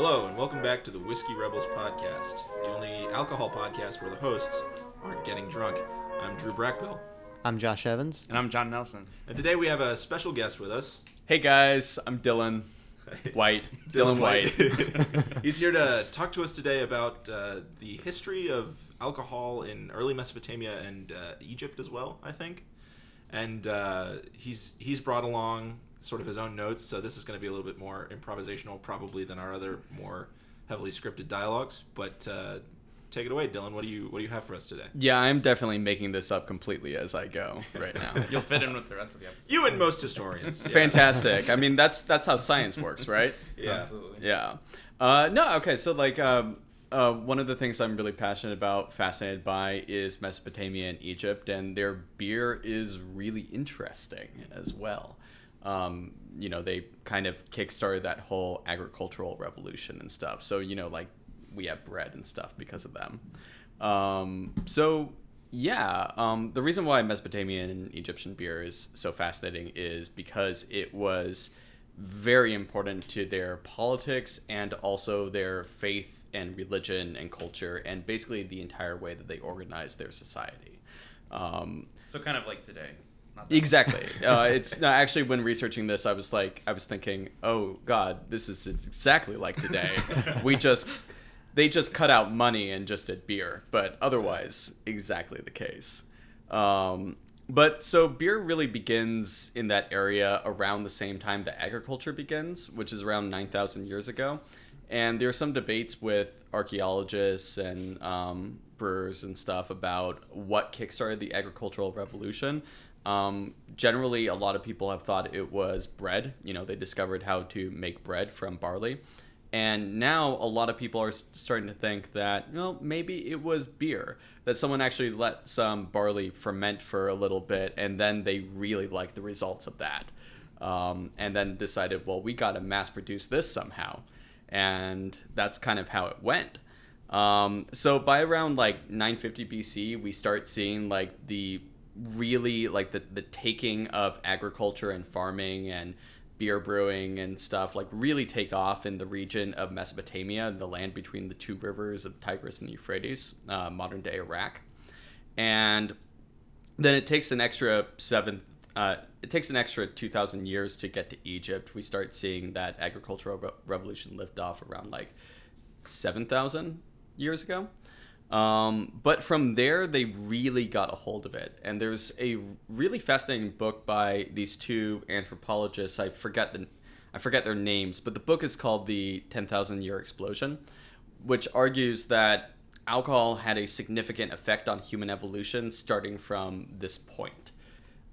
Hello, and welcome back to the Whiskey Rebels podcast, the only alcohol podcast where the hosts aren't getting drunk. I'm Drew Brackbill, I'm Josh Evans. And I'm John Nelson. and today we have a special guest with us. Hey guys, I'm Dylan White. Dylan, White. He's here to talk to us today about uh, the history of alcohol in early Mesopotamia and uh, Egypt as well, I think. And uh, he's he's brought along sort of his own notes, so this is going to be a little bit more improvisational, probably than our other more heavily scripted dialogues. But uh, take it away, Dylan. What do you what do you have for us today? yeah, I'm definitely making this up completely as I go right now. You'll fit in with the rest of the episode. You and most historians. yeah. Fantastic. I mean, that's that's how science works, right? Yeah. Absolutely. Yeah. Uh, no, okay. So like, um, uh, one of the things I'm really passionate about, fascinated by, is Mesopotamia and Egypt, and their beer is really interesting as well. Um, you know, they kind of kickstarted that whole agricultural revolution and stuff. So you know, like we have bread and stuff because of them. Um, so yeah, um, the reason why Mesopotamian and Egyptian beer is so fascinating is because it was very important to their politics and also their faith and religion and culture and basically the entire way that they organized their society. Um, So kind of like today. Exactly. Uh, it's no, actually when researching this, I was like, I was thinking, oh God, this is exactly like today. we just they just cut out money and just did beer, but otherwise, exactly the case. Um, but so beer really begins in that area around the same time that agriculture begins, which is around nine thousand years ago. And there are some debates with archaeologists and um, brewers and stuff about what kickstarted the agricultural revolution. Um, generally, a lot of people have thought it was bread. You know, they discovered how to make bread from barley. And now a lot of people are starting to think that, well, maybe it was beer. That someone actually let some barley ferment for a little bit and then they really liked the results of that. Um, and then decided, well, we got to mass produce this somehow. And that's kind of how it went. Um, so by around like 950 BC, we start seeing like the really like the, the taking of agriculture and farming and beer brewing and stuff like really take off in the region of Mesopotamia, the land between the two rivers of Tigris and the Euphrates, uh, modern day Iraq. And then it takes an extra seven uh, it takes an extra 2000 years to get to egypt we start seeing that agricultural re- revolution lift off around like 7000 years ago um, but from there they really got a hold of it. And there's a really fascinating book by these two anthropologists. I forget the i forget their names but the book is called the 10000 year explosion which argues that alcohol had a significant effect on human evolution starting from this point.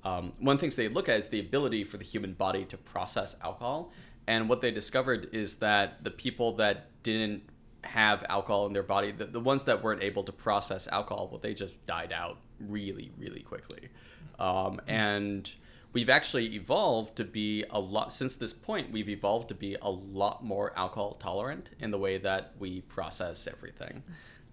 Um, one of the things they look at is the ability for the human body to process alcohol. And what they discovered is that the people that didn't have alcohol in their body, the, the ones that weren't able to process alcohol, well, they just died out really, really quickly. Um, and we've actually evolved to be a lot, since this point, we've evolved to be a lot more alcohol tolerant in the way that we process everything.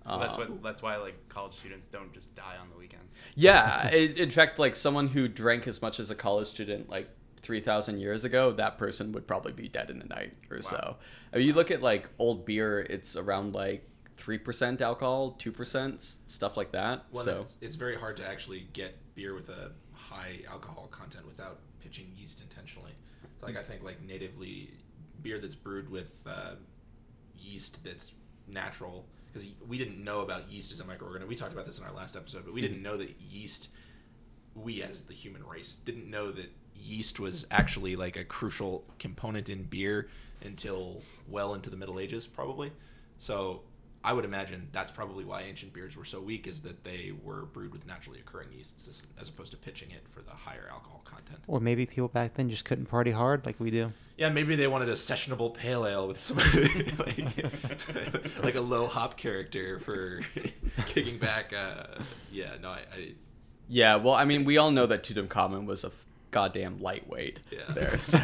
So that's Um, what that's why like college students don't just die on the weekend. yeah, in, in fact, like someone who drank as much as a college student like 3,000 years ago, that person would probably be dead in a night or so. I mean, you look at like old beer, it's around like 3% alcohol, 2%, stuff like that. Well, so, it's, it's very hard to actually get beer with a high alcohol content without pitching yeast intentionally. So, like I think like natively beer that's brewed with uh, yeast that's natural because we didn't know about yeast as a microorganism. We talked about this in our last episode, but we didn't know that yeast. We as the human race didn't know that yeast was actually like a crucial component in beer until well into the Middle Ages, probably. So I would imagine that's probably why ancient beers were so weak, is that they were brewed with naturally occurring yeasts as, as opposed to pitching it for the higher alcohol content. Or maybe people back then just couldn't party hard like we do. Yeah, maybe they wanted a sessionable pale ale with some like, like a low hop character for kicking back. Uh, yeah, no, I, I yeah, well, I mean, we all know that Tutankhamun was a f- goddamn lightweight yeah. there. So.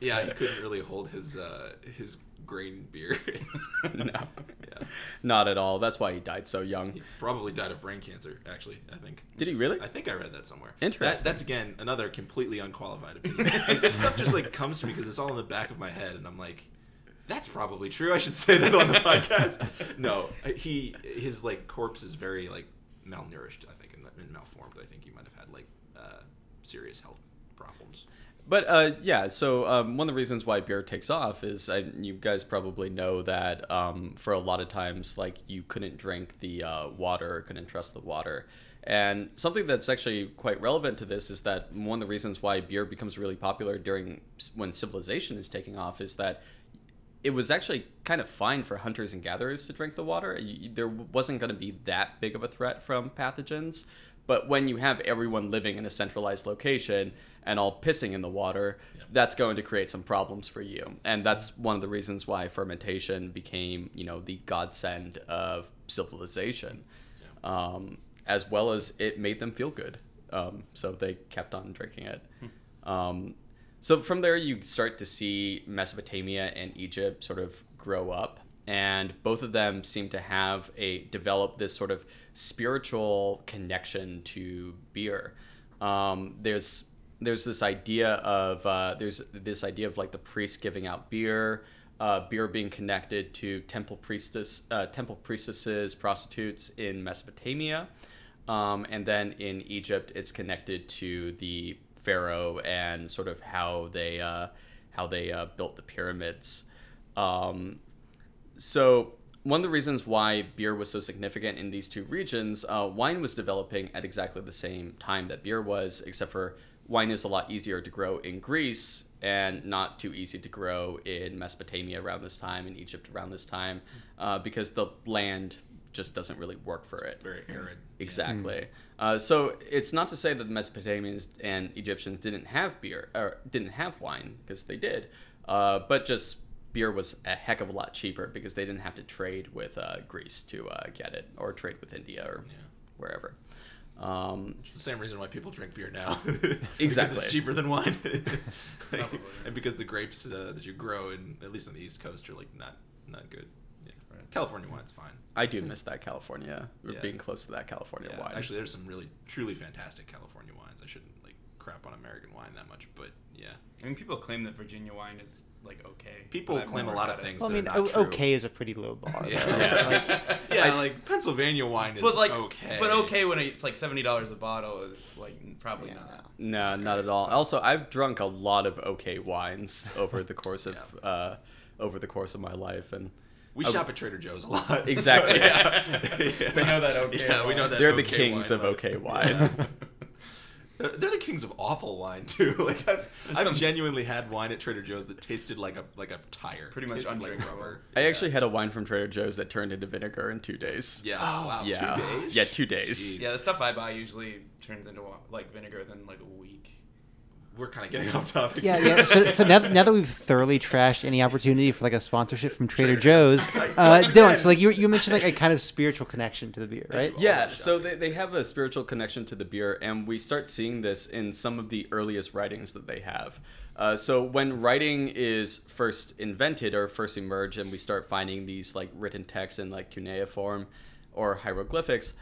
yeah, he couldn't really hold his uh, his grain beer. no, Yeah. not at all. That's why he died so young. He probably died of brain cancer. Actually, I think. Did he really? I think I read that somewhere. Interesting. That, that's again another completely unqualified opinion. like, this stuff just like comes to me because it's all in the back of my head, and I'm like, That's probably true. I should say that on the podcast. No, uh, he his like corpse is very like malnourished. I think and, and malformed. I think he might have had like uh, serious health problems. But uh, yeah, so um, one of the reasons why beer takes off is I, you guys probably know that um, for a lot of times, like you couldn't drink the uh, water, couldn't trust the water. And something that's actually quite relevant to this is that one of the reasons why beer becomes really popular during when civilization is taking off is that it was actually kind of fine for hunters and gatherers to drink the water. There wasn't going to be that big of a threat from pathogens. But when you have everyone living in a centralized location and all pissing in the water, Yep. that's going to create some problems for you. And that's one of the reasons why fermentation became, you know, the godsend of civilization. Yeah. Um, as well as it made them feel good. Um, so they kept on drinking it. Um, so from there, you start to see Mesopotamia and Egypt sort of grow up, and both of them seem to have a develop this sort of spiritual connection to beer. Um, there's there's this idea of uh, there's this idea of like the priest giving out beer, uh, beer being connected to temple priestess uh, temple priestesses, prostitutes in Mesopotamia, um, and then in Egypt, it's connected to the pharaoh and sort of how they uh, how they uh, built the pyramids. Um, so one of the reasons why beer was so significant in these two regions, uh, wine was developing at exactly the same time that beer was, except for wine is a lot easier to grow in Greece and not too easy to grow in Mesopotamia around this time, in Egypt around this time, uh, because the land just doesn't really work for it. Very arid. Exactly. Uh, so it's not to say that the Mesopotamians and Egyptians didn't have beer or didn't have wine because they did, uh, but just beer was a heck of a lot cheaper because they didn't have to trade with uh, Greece to uh, get it or trade with India or Yeah. wherever. Um, It's the same reason why people drink beer now. Because Exactly. it's cheaper than wine. Probably. and because the grapes uh, that you grow in, at least on the East Coast, are like not not good. Yeah. Right. California wine's fine. I do miss that California, Yeah. being close to that California Yeah. wine. Actually, there's some really truly fantastic California wines. I shouldn't like crap on American wine that much, but yeah. I mean, people claim that Virginia wine is like okay. People claim a lot of things Well, I mean, are not o- true. okay is a pretty low bar. Yeah. though. Yeah. Like, yeah, I- like Pennsylvania wine is But like, okay. but okay when it's like seventy dollars a bottle is like probably Yeah, not. No, not at all. Also, I've drunk a lot of okay wines over the course of Yeah. uh, over the course of my life, and We I- shop at Trader Joe's a lot. Exactly. So, yeah. We know that okay Yeah, we know that. They're the kings wine of okay wine. Yeah. They're they're the kings of awful wine too. Like I've, I've some- genuinely had wine at Trader Joe's that tasted like a like a tire. Pretty much Tasted like undrinkable. rubber. I Yeah. actually had a wine from Trader Joe's that turned into vinegar in two days. Yeah. Oh, wow. yeah. Two days. Yeah, two days. Jeez. Yeah, the stuff I buy usually turns into like vinegar within like a week. We're kind of getting off topic. yeah, yeah. So, so now, now that we've thoroughly trashed any opportunity for like a sponsorship from Trader Trader Joe's, Joe's. Uh, Dylan, so like you, you mentioned like a kind of spiritual connection to the beer, right? Yeah, so they, they have a spiritual connection to the beer, and we start seeing this in some of the earliest writings that they have. Uh, so when writing is first invented or first emerged, and we start finding these like written texts in like cuneiform or hieroglyphics,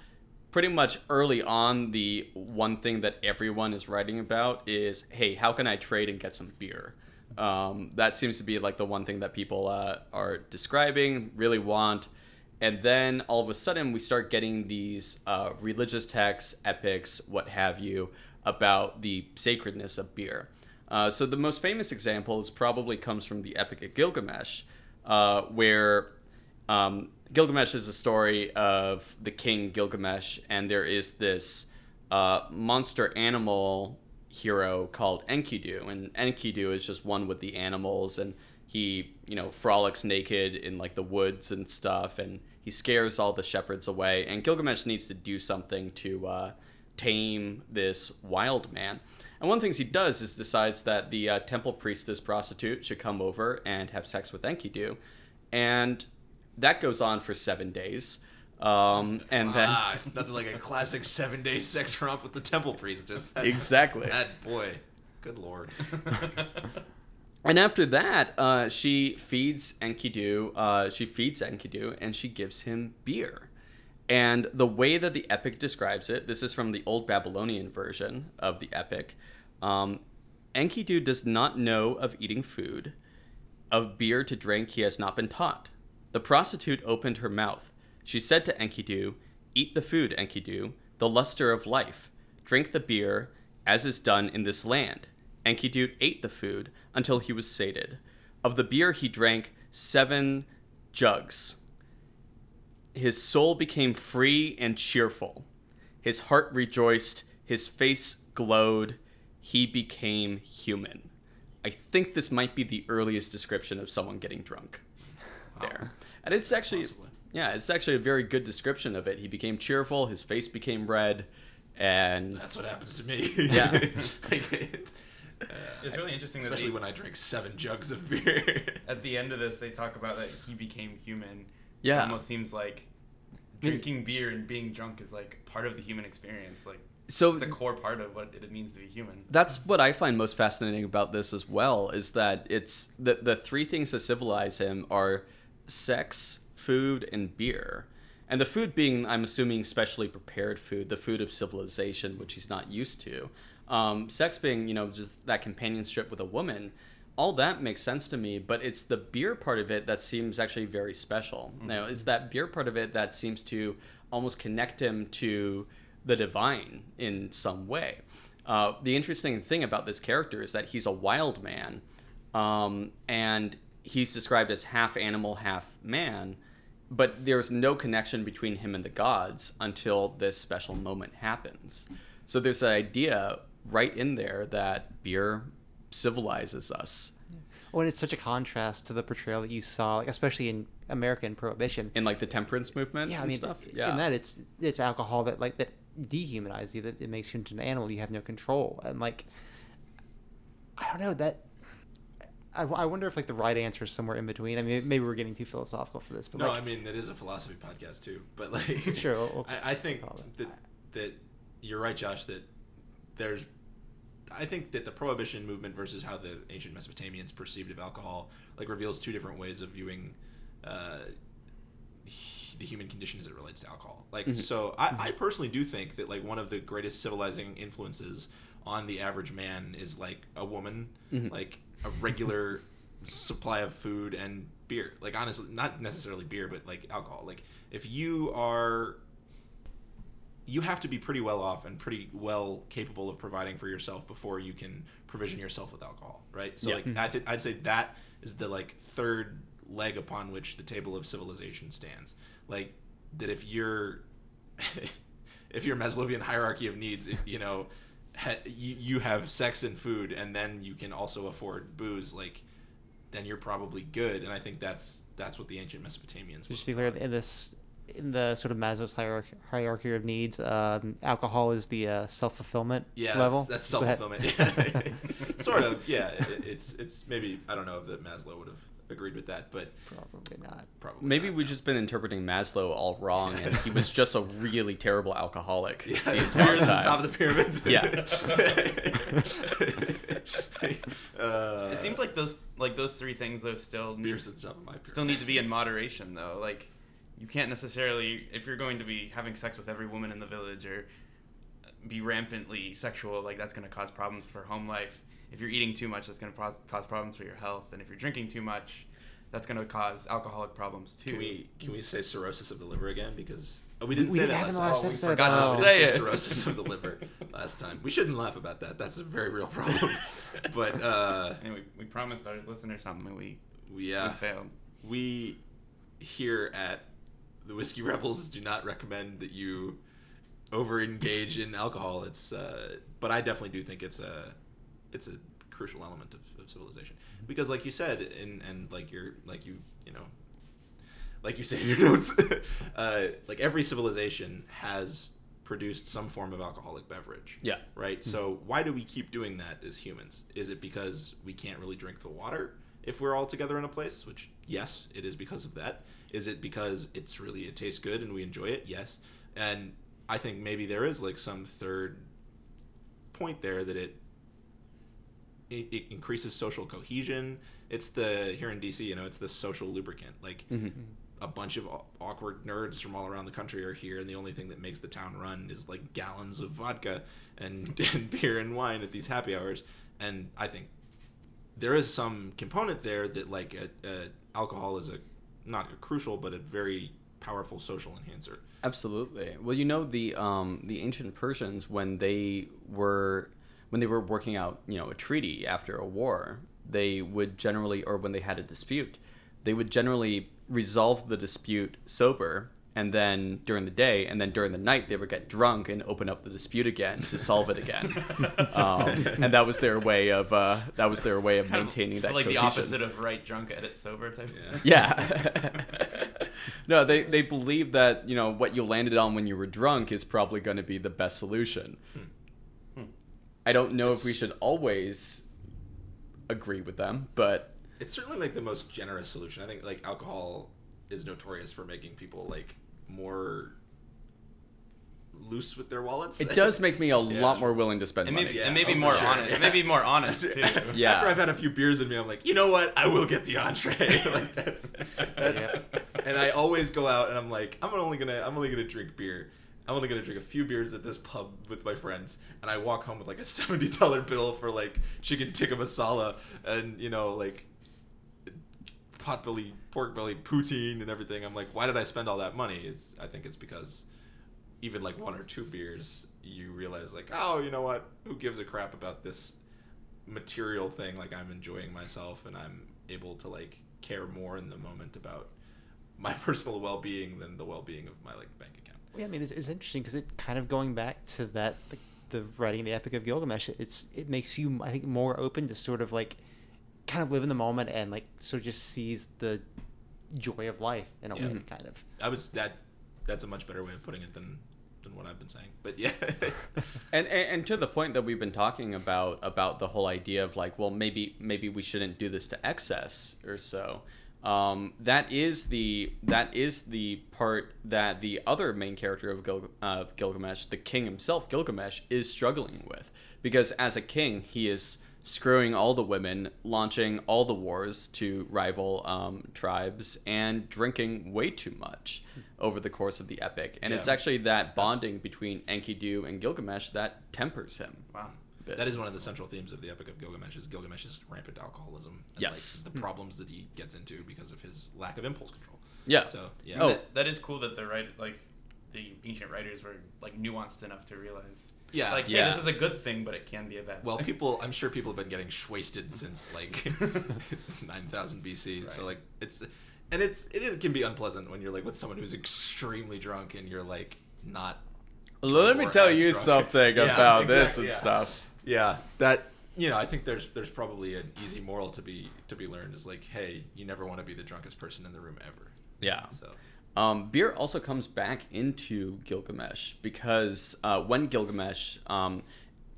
pretty much early on, the one thing that everyone is writing about is, hey, how can I trade and get some beer? Um, that seems to be like the one thing that people uh, are describing, really want. And then all of a sudden, we start getting these uh, religious texts, epics, what have you, about the sacredness of beer. Uh, so the most famous example is probably comes from the Epic of Gilgamesh, uh, where um, Gilgamesh is a story of the king Gilgamesh, and there is this uh, monster animal hero called Enkidu, and Enkidu is just one with the animals, and he you know frolics naked in like the woods and stuff, and he scares all the shepherds away, and Gilgamesh needs to do something to uh, tame this wild man. And one of the things he does is decides that the uh, temple priestess prostitute should come over and have sex with Enkidu, and that goes on for seven days. Um, and then ah, nothing like a classic seven day sex romp with the temple priestess. That's- Exactly. That boy. Good lord. And after that, uh, she feeds Enkidu. Uh, she feeds Enkidu, and she gives him beer. And the way that the epic describes it, this is from the old Babylonian version of the epic. Um, Enkidu does not know of eating food. Of beer to drink he has not been taught. The prostitute opened her mouth. She said to Enkidu, Eat the food, Enkidu, the luster of life. Drink the beer, as is done in this land. Enkidu ate the food until he was sated. Of the beer he drank seven jugs. His soul became free and cheerful. His heart rejoiced, his face glowed, he became human. I think this might be the earliest description of someone getting drunk. There. And it's actually Possibly. yeah, it's actually a very good description of it. He became cheerful, his face became red, and That's what happens to me. Yeah. like it, uh, It's really interesting that especially they- when I drink seven jugs of beer. At the end of this, they talk about that he became human. Yeah. It almost seems like drinking beer and being drunk is like part of the human experience. Like so it's a core part of what it means to be human. that's what I find most fascinating about this as well is that it's the the three things that civilize him are sex, food, and beer. And the food being, I'm assuming, specially prepared food, the food of civilization, which he's not used to. Um, sex being, you know, just that companionship with a woman. All that makes sense to me, but it's the beer part of it that seems actually very special. You know, it's that beer part of it that seems to almost connect him to the divine in some way. Uh, the interesting thing about this character is that he's a wild man, um, and he's described as half animal, half man. But there's no connection between him and the gods until this special moment happens. So there's an idea right in there that beer civilizes us. Oh, and it's such a contrast to the portrayal that you saw, like especially in American Prohibition. in like the temperance movement yeah, I and mean, stuff. Yeah, in that it's it's alcohol that like that dehumanizes you, that it makes you into an animal. You have no control, and like I don't know that. I, I wonder if like the right answer is somewhere in between. I mean, maybe we're getting too philosophical for this, but no, like, I mean it is a philosophy podcast too. But like, Sure, we'll- we'll I, I think that that you're right, Josh. That there's, I think that the prohibition movement versus how the ancient Mesopotamians perceived of alcohol like reveals two different ways of viewing. Uh, the human condition as it relates to alcohol. Like, Mhm. so I, I personally do think that like one of the greatest civilizing influences on the average man is like a woman, Mhm. like a regular supply of food and beer. Like honestly, not necessarily beer, but like alcohol. Like if you are you have to be pretty well off and pretty well capable of providing for yourself before you can provision yourself with alcohol, right? So Yeah. like I th- I'd say that is the like third leg upon which the table of civilization stands. Like that if you're if your Maslowian hierarchy of needs, you know, you, you have sex and food and then you can also afford booze like then you're probably good and I think that's that's what the ancient Mesopotamians just to be clear, in this in the sort of Maslow's hierarchy, hierarchy of needs, um, alcohol is the uh, self fulfillment Yeah, level. that's, that's So that- self fulfillment. sort of, yeah. It, it's it's maybe I don't know if that Maslow would have agreed with that, but Probably not. probably Maybe not, we've no. just been interpreting Maslow all wrong, and he was just a really terrible alcoholic. Yeah, the his entire beer's at the top of the pyramid. Yeah. uh, it seems like those like those three things though still need, at the top of my still need to be in moderation though. Like you can't necessarily if you're going to be having sex with every woman in the village or be rampantly sexual, like that's going to cause problems for home life. If you're eating too much, that's going to cause, cause problems for your health, and if you're drinking too much, that's going to cause alcoholic problems too. Can we can we say cirrhosis of the liver again? Because oh, we didn't We say didn't that have in the last last time. episode. We forgot Oh. to Say say it. cirrhosis of the liver last time. We shouldn't laugh about that. That's a very real problem. But uh, Anyway, we promised our listeners something, and we we uh, we failed. we here at the Whiskey Rebels do not recommend that you over engage in alcohol. It's uh, but I definitely do think it's a it's a crucial element of, of civilization because, like you said, and and like you're like you you know like you say in your notes, uh, like every civilization has produced some form of alcoholic beverage Yeah. right? So why do we keep doing that as humans? Is it because we can't really drink the water if we're all together in a place? Which yes, it is because of that. Is it because it's really it tastes good and we enjoy it? Yes. And I think maybe there is like some third point there that it it, it increases social cohesion. It's the here in DC, you know, it's the social lubricant. Like Mhm. a bunch of awkward nerds from all around the country are here, and the only thing that makes the town run is like gallons of vodka and, and beer and wine at these happy hours. And I think there is some component there that like a, a alcohol is a not a crucial but a very powerful social enhancer. Absolutely. Well, you know the um, the ancient Persians when they were when they were working out, you know, a treaty after a war, they would generally, or when they had a dispute, they would generally resolve the dispute sober, and then during the day, and then during the night, they would get drunk and open up the dispute again to solve it again. um, and that was their way of uh, that was their way of Kind of maintaining that. like the opposite of write drunk, edit sober type. Yeah. Of Yeah. no, they they believe that you know what you landed on when you were drunk is probably going to be the best solution. I don't know if we should always agree with them, but It's certainly like the most generous solution. I think like alcohol is notorious for making people like more loose with their wallets. it does make me a Yeah. lot more willing to spend And money. Yeah, and maybe oh, more sure. honest. Yeah. Maybe more honest too. Yeah. After I've had a few beers in me, I'm like, you know what? I will get the entree. like that's that's, and I always go out and I'm like, I'm only gonna I'm only gonna drink beer. I'm only gonna drink a few beers at this pub with my friends, and I walk home with like a seventy dollar bill for like chicken tikka masala and you know like pot belly, pork belly, poutine, and everything. I'm like, why did I spend all that money? It's I think it's because even like one or two beers, you realize like, oh, you know what? Who gives a crap about this material thing? Like I'm enjoying myself and I'm able to like care more in the moment about my personal well-being than the well-being of my like bank. Yeah, I mean, it's, it's interesting because it kind of going back to that the, the writing the Epic of Gilgamesh. It's it makes you, I think, more open to sort of like kind of live in the moment and like sort of just sees the joy of life in a Yeah. way, mm-hmm. kind of. I was that that's a much better way of putting it than than what I've been saying. But yeah. And, and and to the point that we've been talking about about the whole idea of like, well, maybe maybe we shouldn't do this to excess or so. Um, that is the that is the part that the other main character of Gil, uh, Gilgamesh, the king himself, Gilgamesh, is struggling with because as a king, he is screwing all the women, launching all the wars to rival um, tribes, and drinking way too much over the course of the epic. And it's actually that bonding between Enkidu and Gilgamesh that tempers him. Wow. A bit. That is one of the central themes of the Epic of Gilgamesh is Gilgamesh's rampant alcoholism. And Yes. Like, the hmm. problems that he gets into because of his lack of impulse control. Yeah. So yeah. Oh. That, that is cool that the right like the ancient writers were like nuanced enough to realize. Yeah. Like, Yeah. hey, this is a good thing, but it can be a bad. Well, thing. people, I'm sure people have been getting wasted since like 9000 BC. So like it's, and it's it is can be unpleasant when you're like with someone who's extremely drunk and you're like not. Let me tell you drunk. something Yeah, about this and yeah. stuff. Yeah, that you know, I think there's there's probably an easy moral to be to be learned is like, hey, you never want to be the drunkest person in the room ever. Yeah. So Um, beer also comes back into Gilgamesh because uh, when Gilgamesh, um,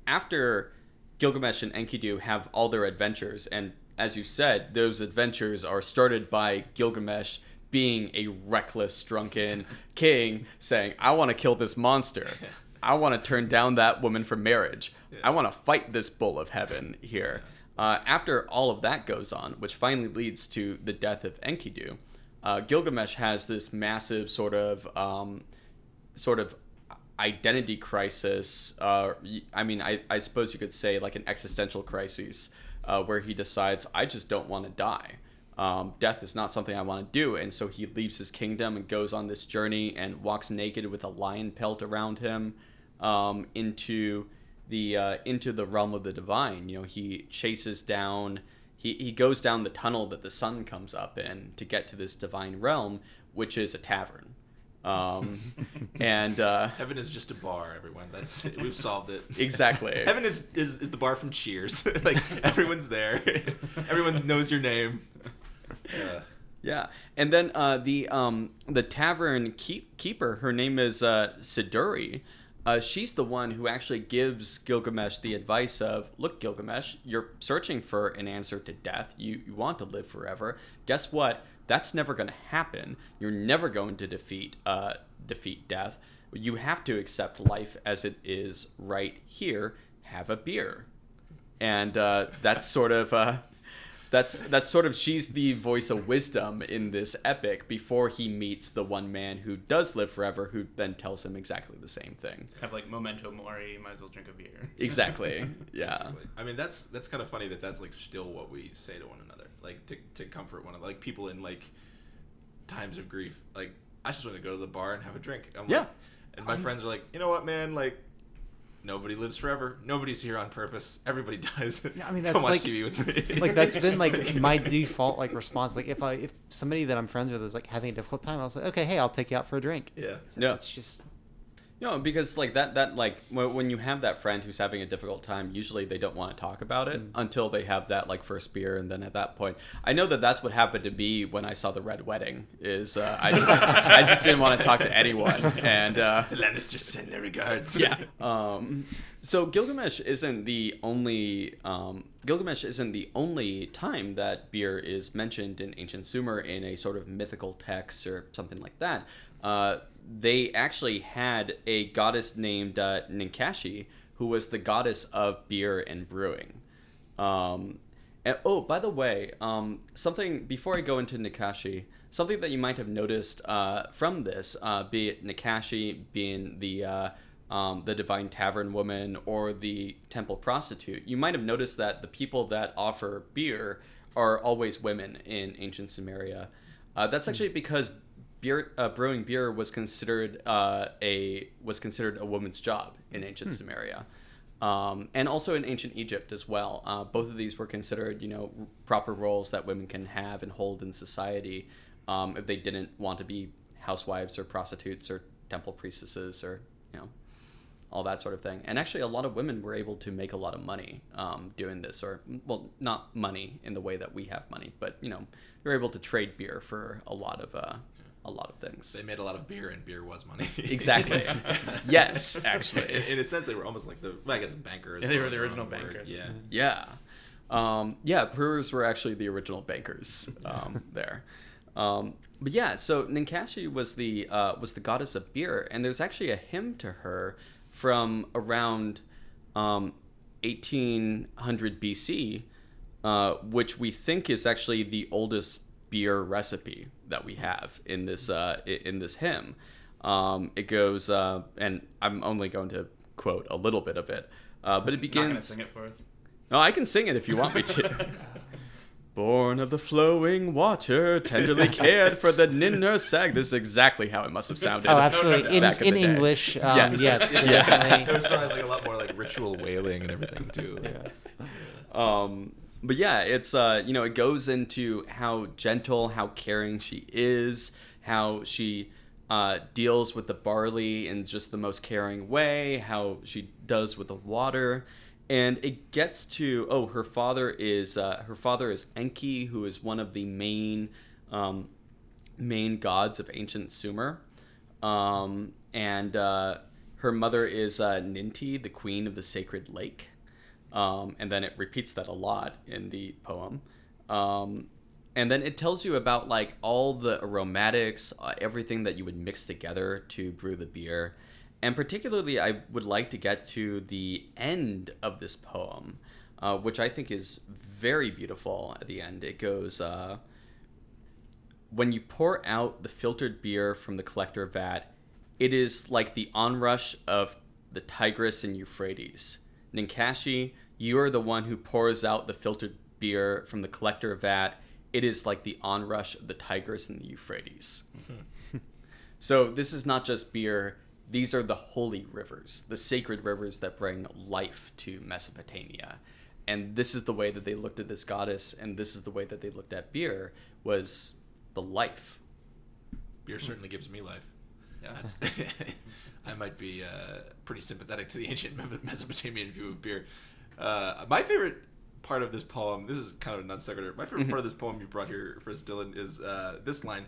after Gilgamesh and Enkidu have all their adventures, and as you said, those adventures are started by Gilgamesh being a reckless, drunken king saying, I want to kill this monster. I want to turn down that woman for marriage. I want to fight this bull of heaven here. Uh, after all of that goes on, which finally leads to the death of Enkidu, uh, Gilgamesh has this massive sort of um, sort of identity crisis. Uh, I mean, I, I suppose you could say like an existential crisis, uh, where he decides, I just don't want to die. Um, death is not something I want to do, and so he leaves his kingdom and goes on this journey and walks naked with a lion pelt around him um, into the uh, into the realm of the divine. You know, he chases down. He, he goes down the tunnel that the sun comes up in to get to this divine realm, which is a tavern. Um, and uh, heaven is just a bar, everyone. That's we've solved it. Exactly. heaven is, is is the bar from Cheers. like everyone's there. Everyone knows your name. Yeah. Yeah, and then uh, the um, the tavern keep- keeper, her name is uh, Siduri. Uh, she's the one who actually gives Gilgamesh the advice of, "Look, Gilgamesh, you're searching for an answer to death. You you want to live forever. Guess what? That's never going to happen. You're never going to defeat uh, defeat death. You have to accept life as it is right here. Have a beer." And uh, that's sort of uh, that's that's sort of she's the voice of wisdom in this epic before he meets the one man who does live forever, who then tells him exactly the same thing. Have like memento mori, might as well drink a beer. Exactly. Yeah. Basically. I mean, that's that's kind of funny that that's like still what we say to one another, like to, to comfort one another, like people in like times of grief. Like, I just want to go to the bar and have a drink. I'm Yeah. Like, and my friends are like, you know what, man? Like, nobody lives forever. Nobody's here on purpose. Everybody dies. Yeah, I mean, Come that's like- TV with me. like that's been like my default like response. Like if I if somebody that I'm friends with is like having a difficult time, I'll say, okay, hey, I'll take you out for a drink. yeah. So Yeah. It's just You know, because like that that like when when you have that friend who's having a difficult time, usually they don't want to talk about it Mm. until they have that like first beer, and then at that point, I know that that's what happened to me when I saw the Red Wedding. Is uh, I just I just didn't want to talk to anyone, and uh, The Lannisters send their regards. yeah. Um, so Gilgamesh isn't the only um, Gilgamesh isn't the only time that beer is mentioned in ancient Sumer in a sort of mythical text or something like that. Uh, they actually had a goddess named uh, Ninkashi, who was the goddess of beer and brewing. Um, and, oh, by the way, um, something before I go into Ninkashi, something that you might have noticed uh, from this, uh, be it Nakashi being the uh, um, the divine tavern woman or the temple prostitute, you might have noticed that the people that offer beer are always women in ancient Sumeria. Uh, that's actually because beer uh, brewing beer was considered uh, a was considered a woman's job in ancient Sumeria, um, and also in ancient Egypt as well. Uh, both of these were considered, you know, r- proper roles that women can have and hold in society um, if they didn't want to be housewives or prostitutes or temple priestesses or you know all that sort of thing. And actually, a lot of women were able to make a lot of money um, doing this, or well, not money in the way that we have money, but you know, they were able to trade beer for a lot of uh, a lot of things. They made a lot of beer, and beer was money. Exactly. Yes, actually. In, in a sense, they were almost like the, well, I guess, bankers. Yeah, they were the original wrong word. bankers. Yeah. Yeah. Um, yeah, brewers were actually the original bankers um, there. Um, but yeah, so Ninkashi was the uh, was the goddess of beer, and there's actually a hymn to her from around um, 1800 BC, uh, which we think is actually the oldest beer recipe that we have in this uh, in this hymn. Um, it goes, uh, and I'm only going to quote a little bit of it, uh, but it Not begins. gonna sing it for us. No, I can sing it if you want me to. Born of the flowing water, tenderly cared for the Ninhursag. This is exactly how it must have sounded. oh, absolutely in, Back in in the. English. Um, Yes. yes, so Yeah. There was probably like a lot more like ritual wailing and everything too. Yeah. Um, but yeah, it's uh, you know, it goes into how gentle, how caring she is, how she uh, deals with the barley in just the most caring way, how she does with the water, and it gets to oh, her father is uh, her father is Enki, who is one of the main um, main gods of ancient Sumer, um, and uh, her mother is uh, Ninti, the queen of the sacred lake um, and then it repeats that a lot in the poem. Um, and then it tells you about like all the aromatics, uh, everything that you would mix together to brew the beer. And particularly, I would like to get to the end of this poem, uh, which I think is very beautiful. At the end, it goes. Uh, when you pour out the filtered beer from the collector vat, it is like the onrush of the Tigris and Euphrates. Ninkashi, you are the one who pours out the filtered beer from the collector vat. It is like the onrush of the Tigris and the Euphrates. so this is not just beer. These are the holy rivers, the sacred rivers that bring life to Mesopotamia. And this is the way that they looked at this goddess, and this is the way that they looked at beer was the life. Beer certainly gives me life. Yeah. That's, I might be uh, pretty sympathetic to the ancient Mesopotamian view of beer. Uh, my favorite part of this poem, this is kind of a non sequitur. My favorite Mhm. part of this poem you brought here for us, Dylan, is uh, this line: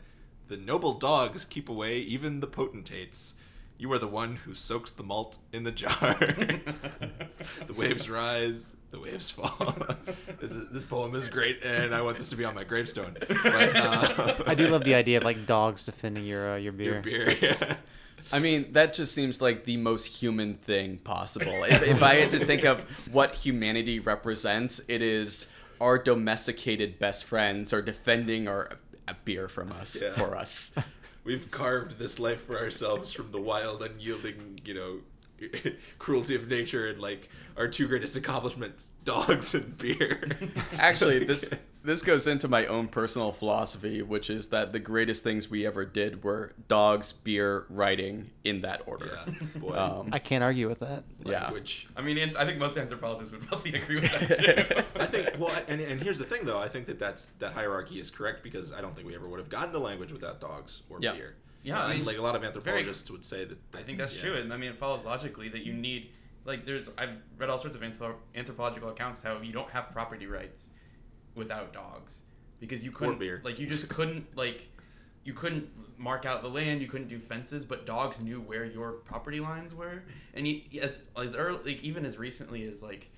"The noble dogs keep away even the potentates. You are the one who soaks the malt in the jar. the waves rise, the waves fall. this, is, this poem is great, and I want this to be on my gravestone. But, uh, I do love the idea of like dogs defending your uh, your beer. your beer. yeah. I mean, that just seems like the most human thing possible. If, if I had to think of what humanity represents, it is our domesticated best friends are defending our uh, beer from us Yeah. for us. We've carved this life for ourselves from the wild, unyielding, you know, cruelty of nature, and like our two greatest accomplishments: dogs and beer. Actually, this this goes into my own personal philosophy, which is that the greatest things we ever did were dogs, beer, writing in that order. yeah, boy, Um, I can't argue with that. yeah. language. I mean, I think most anthropologists would probably agree with that too. I think well, and, and here's the thing though. I think that that's that hierarchy is correct because I don't think we ever would have gotten to language without dogs or Yeah. beer. Yeah, I mean, like a lot of anthropologists would say that. I think that's yeah. true, and I mean, it follows logically that you need, like, there's I've read all sorts of anthrop- anthropological accounts how you don't have property rights without dogs because you couldn't, beer. like, you just couldn't, like, you couldn't mark out the land, you couldn't do fences, but dogs knew where your property lines were, and you, as as early, like, even as recently as like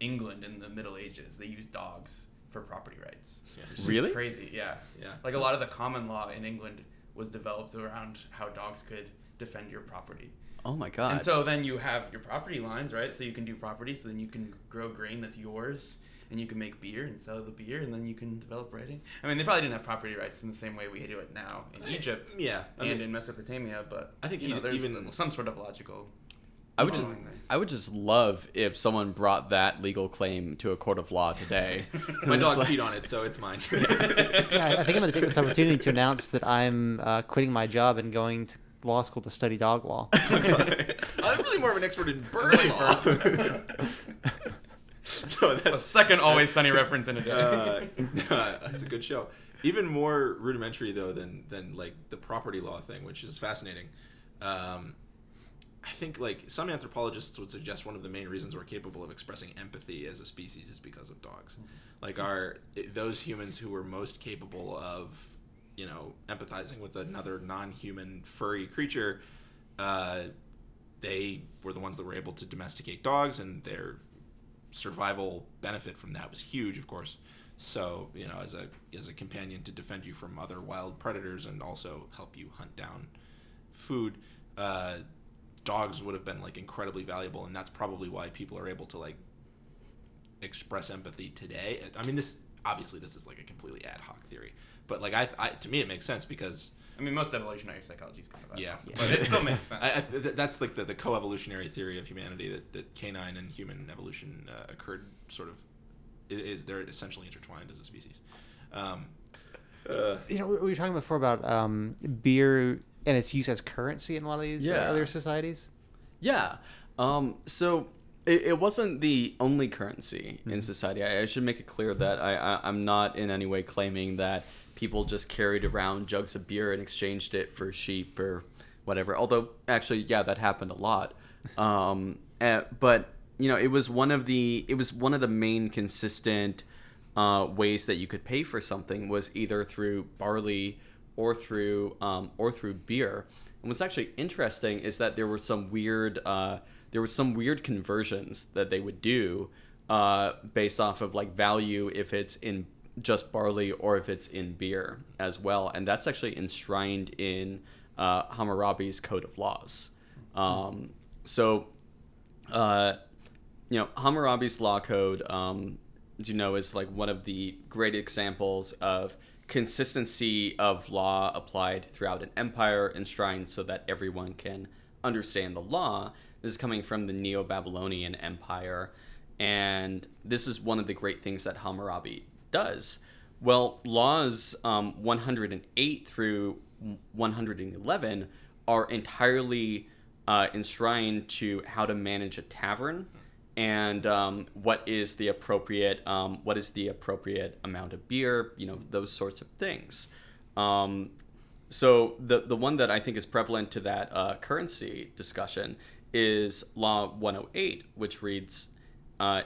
England in the Middle Ages, they used dogs for property rights. Yeah. which Really? crazy, yeah. Yeah. Like a lot of the common law in England was developed around how dogs could defend your property. Oh my god. And so then you have your property lines, right? So you can do property, so then you can grow grain that's yours, and you can make beer and sell the beer, and then you can develop writing. I mean, they probably didn't have property rights in the same way we do it now in Egypt Yeah, I and mean, in Mesopotamia, but I think you know, even- there's even- some sort of logical. I would just there. I would just love if someone brought that legal claim to a court of law today. my It's dog like- peed on it, so it's mine. Yeah, I I think I'm going to take this opportunity to announce that I'm uh, quitting my job and going to law school to study dog law. I'm really more of an expert in bird law. no, that's A second Always Sunny reference in a day. uh, that's a good show. Even more rudimentary though than than like the property law thing, which is fascinating. Um, I think like some anthropologists would suggest one of the main reasons we're capable of expressing empathy as a species is because of dogs. Like our those humans who were most capable of you know empathizing with another non-human furry creature, uh, they were the ones that were able to domesticate dogs, and their survival benefit from that was huge, of course. So you know, as a as a companion to defend you from other wild predators and also help you hunt down food, uh, dogs would have been like incredibly valuable, and that's probably why people are able to like express empathy today. I mean, this obviously this is like a completely ad hoc theory, but like I, I to me it makes sense because I mean, most evolutionary psychology is kind of Yeah. but it still makes sense. I, I, th- that's like the, the co-evolutionary theory of humanity that, that canine and human evolution uh, occurred sort of i- is they're essentially intertwined as a species. Um, uh, You know, we we were talking before about um, beer and its use as currency in a lot of these uh, Yeah. earlier societies. Yeah. Um, so it, it wasn't the only currency in Mm-hmm. society. I, I should make it clear that I, I, I'm not in any way claiming that people just carried around jugs of beer and exchanged it for sheep or whatever. Although, actually, yeah, that happened a lot. Um, eh, but you know, it was one of the it was one of the main consistent uh, ways that you could pay for something was either through barley or through um, or through beer. And what's actually interesting is that there were some weird uh, there were some weird conversions that they would do uh, based off of like value if it's in just barley or if it's in beer as well, and that's actually enshrined in uh, Hammurabi's code of laws. Um, so uh, you know, Hammurabi's law code, um, you know, is like one of the great examples of consistency of law applied throughout an empire, enshrined so that everyone can understand the law. This is coming from the Neo Babylonian Empire, and this is one of the great things that Hammurabi does. Well, laws um, 108 through 111 are entirely uh, enshrined to how to manage a tavern and um, what is the appropriate um, what is the appropriate amount of beer you know those sorts of things um, so the the one that I think is prevalent to that uh, currency discussion is Law 108, which reads, uh,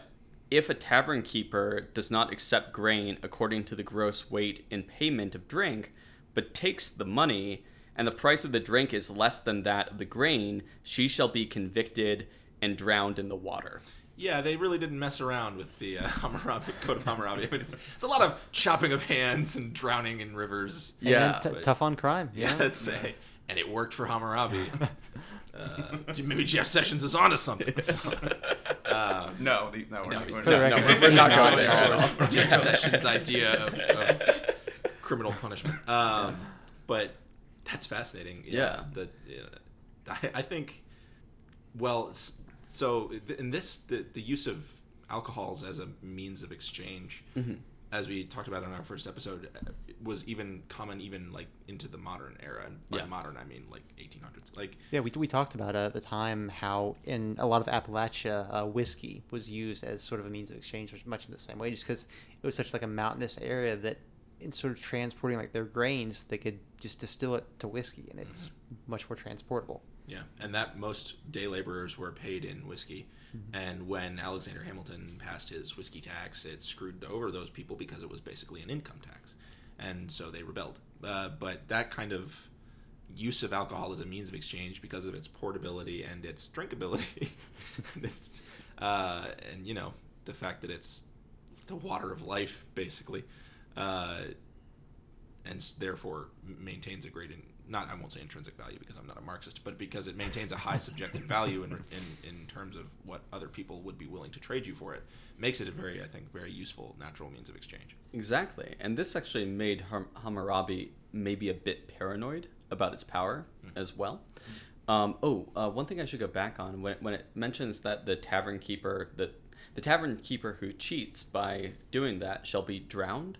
"If a tavern keeper does not accept grain according to the gross weight in payment of drink, but takes the money, and the price of the drink is less than that of the grain, she shall be convicted and drowned in the water." yeah, they really didn't mess around with the uh, Hammurabi code of Hammurabi. I mean, it's, it's a lot of chopping of hands and drowning in rivers. And Yeah, t- but- tough on crime. Yeah, Yeah. that's a, and it worked for Hammurabi. uh, maybe Jeff Sessions is onto something. Um, No, the, no, we're no, not. We're the no, we're is not going there at all. Jeff Sessions' idea of, of criminal punishment. Um, but that's fascinating. Yeah. The, yeah, I, I think. Well, so in this, the the use of alcohols as a means of exchange, Mhm. As we talked about in our first episode, uh, was even common even like into the modern era. And by Yeah. modern, I mean like 1800s. Like Yeah, we, we talked about uh, at the time how in a lot of Appalachia, uh, whiskey was used as sort of a means of exchange, which much in the same way, just because it was such like a mountainous area that in sort of transporting like their grains, they could just distill it to whiskey, and it was much more transportable. Yeah, and that most day laborers were paid in whiskey. And when Alexander Hamilton passed his whiskey tax, it screwed over those people because it was basically an income tax, and so they rebelled. Uh, but that kind of use of alcohol as a means of exchange because of its portability and its drinkability, and, it's, uh, and you know the fact that it's the water of life, basically, uh, and therefore maintains a great in, not I won't say intrinsic value because I'm not a Marxist, but because it maintains a high subjective value in, in in terms of what other people would be willing to trade you for it, makes it a very I think very useful natural means of exchange. Exactly. And this actually made Ham- Hammurabi maybe a bit paranoid about its power as well. Um, oh, uh, one thing I should go back on when, when it mentions that the tavern keeper, the, the tavern keeper who cheats by doing that shall be drowned.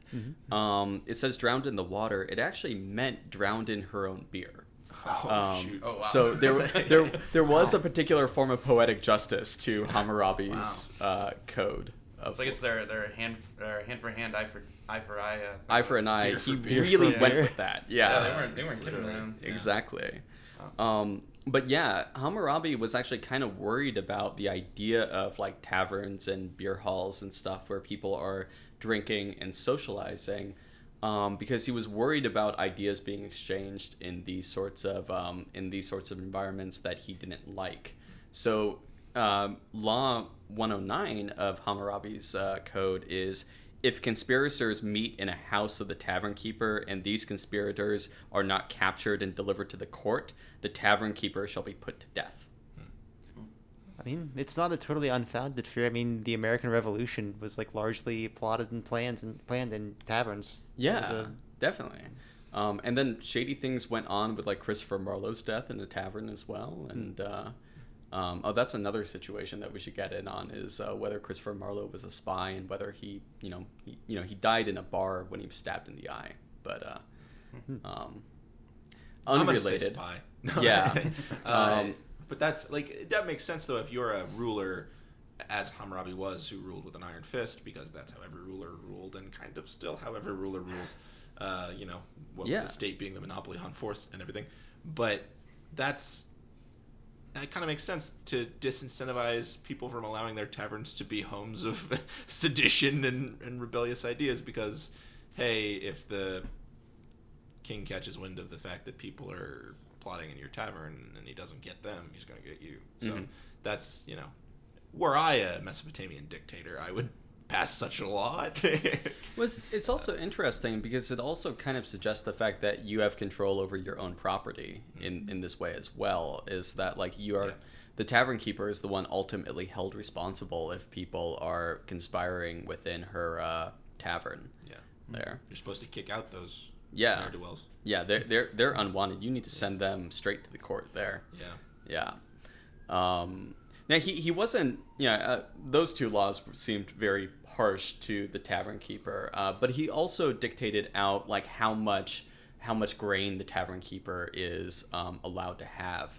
Um, it says drowned in the water. It actually meant drowned in her own beer. Oh, Um, shoot. Oh, wow. So there, there, there was a particular form of poetic justice to Hammurabi's uh, code. Of So I guess they're they're hand uh, hand for hand, eye for eye for eye. Uh, eye for an eye. Beer He beer. really for went with that. Yeah, Yeah, they weren't they weren't kidding Literally. Yeah. exactly. Um, but yeah, Hammurabi was actually kind of worried about the idea of like taverns and beer halls and stuff where people are drinking and socializing, um, because he was worried about ideas being exchanged in these sorts of um, in these sorts of environments that he didn't like. So um, Law 109 of Hammurabi's uh, code is if conspirators meet in a house of the tavern keeper and these conspirators are not captured and delivered to the court, the tavern keeper shall be put to death. I mean, it's not a totally unfounded fear. I mean, the American Revolution was like largely plotted and planned and planned in taverns. Yeah, a- definitely. Um, and then shady things went on with like Christopher Marlowe's death in a tavern as well. And uh, um, oh, that's another situation that we should get in on is uh, whether Christopher Marlowe was a spy and whether he, you know, he, you know, he died in a bar when he was stabbed in the eye. But uh, um, gonna say unrelated. spy. Yeah. uh, Um, but that's like that makes sense though if you're a ruler, as Hammurabi was, who ruled with an iron fist, because that's how every ruler ruled, and kind of still how every ruler rules. Uh, you know, what Yeah. the state being the monopoly on force and everything. But that's that kind of makes sense to disincentivize people from allowing their taverns to be homes of sedition and, and rebellious ideas because hey if the king catches wind of the fact that people are plotting in your tavern and he doesn't get them he's going to get you so Mhm. that's you know were i a mesopotamian dictator i would pass such a law Was it's also interesting because it also kind of suggests the fact that you have control over your own property in in this way as well. Is that like you are Yeah. the tavern keeper is the one ultimately held responsible if people are conspiring within her uh, tavern yeah there. you're supposed to kick out those Yeah. ne'er-do-wells Yeah, they're they're they're unwanted. You need to send them straight to the court there. yeah Yeah. Um, now he, he wasn't. Yeah, uh, those two laws seemed very harsh to the tavern keeper, uh, but he also dictated out like how much how much grain the tavern keeper is um, allowed to have.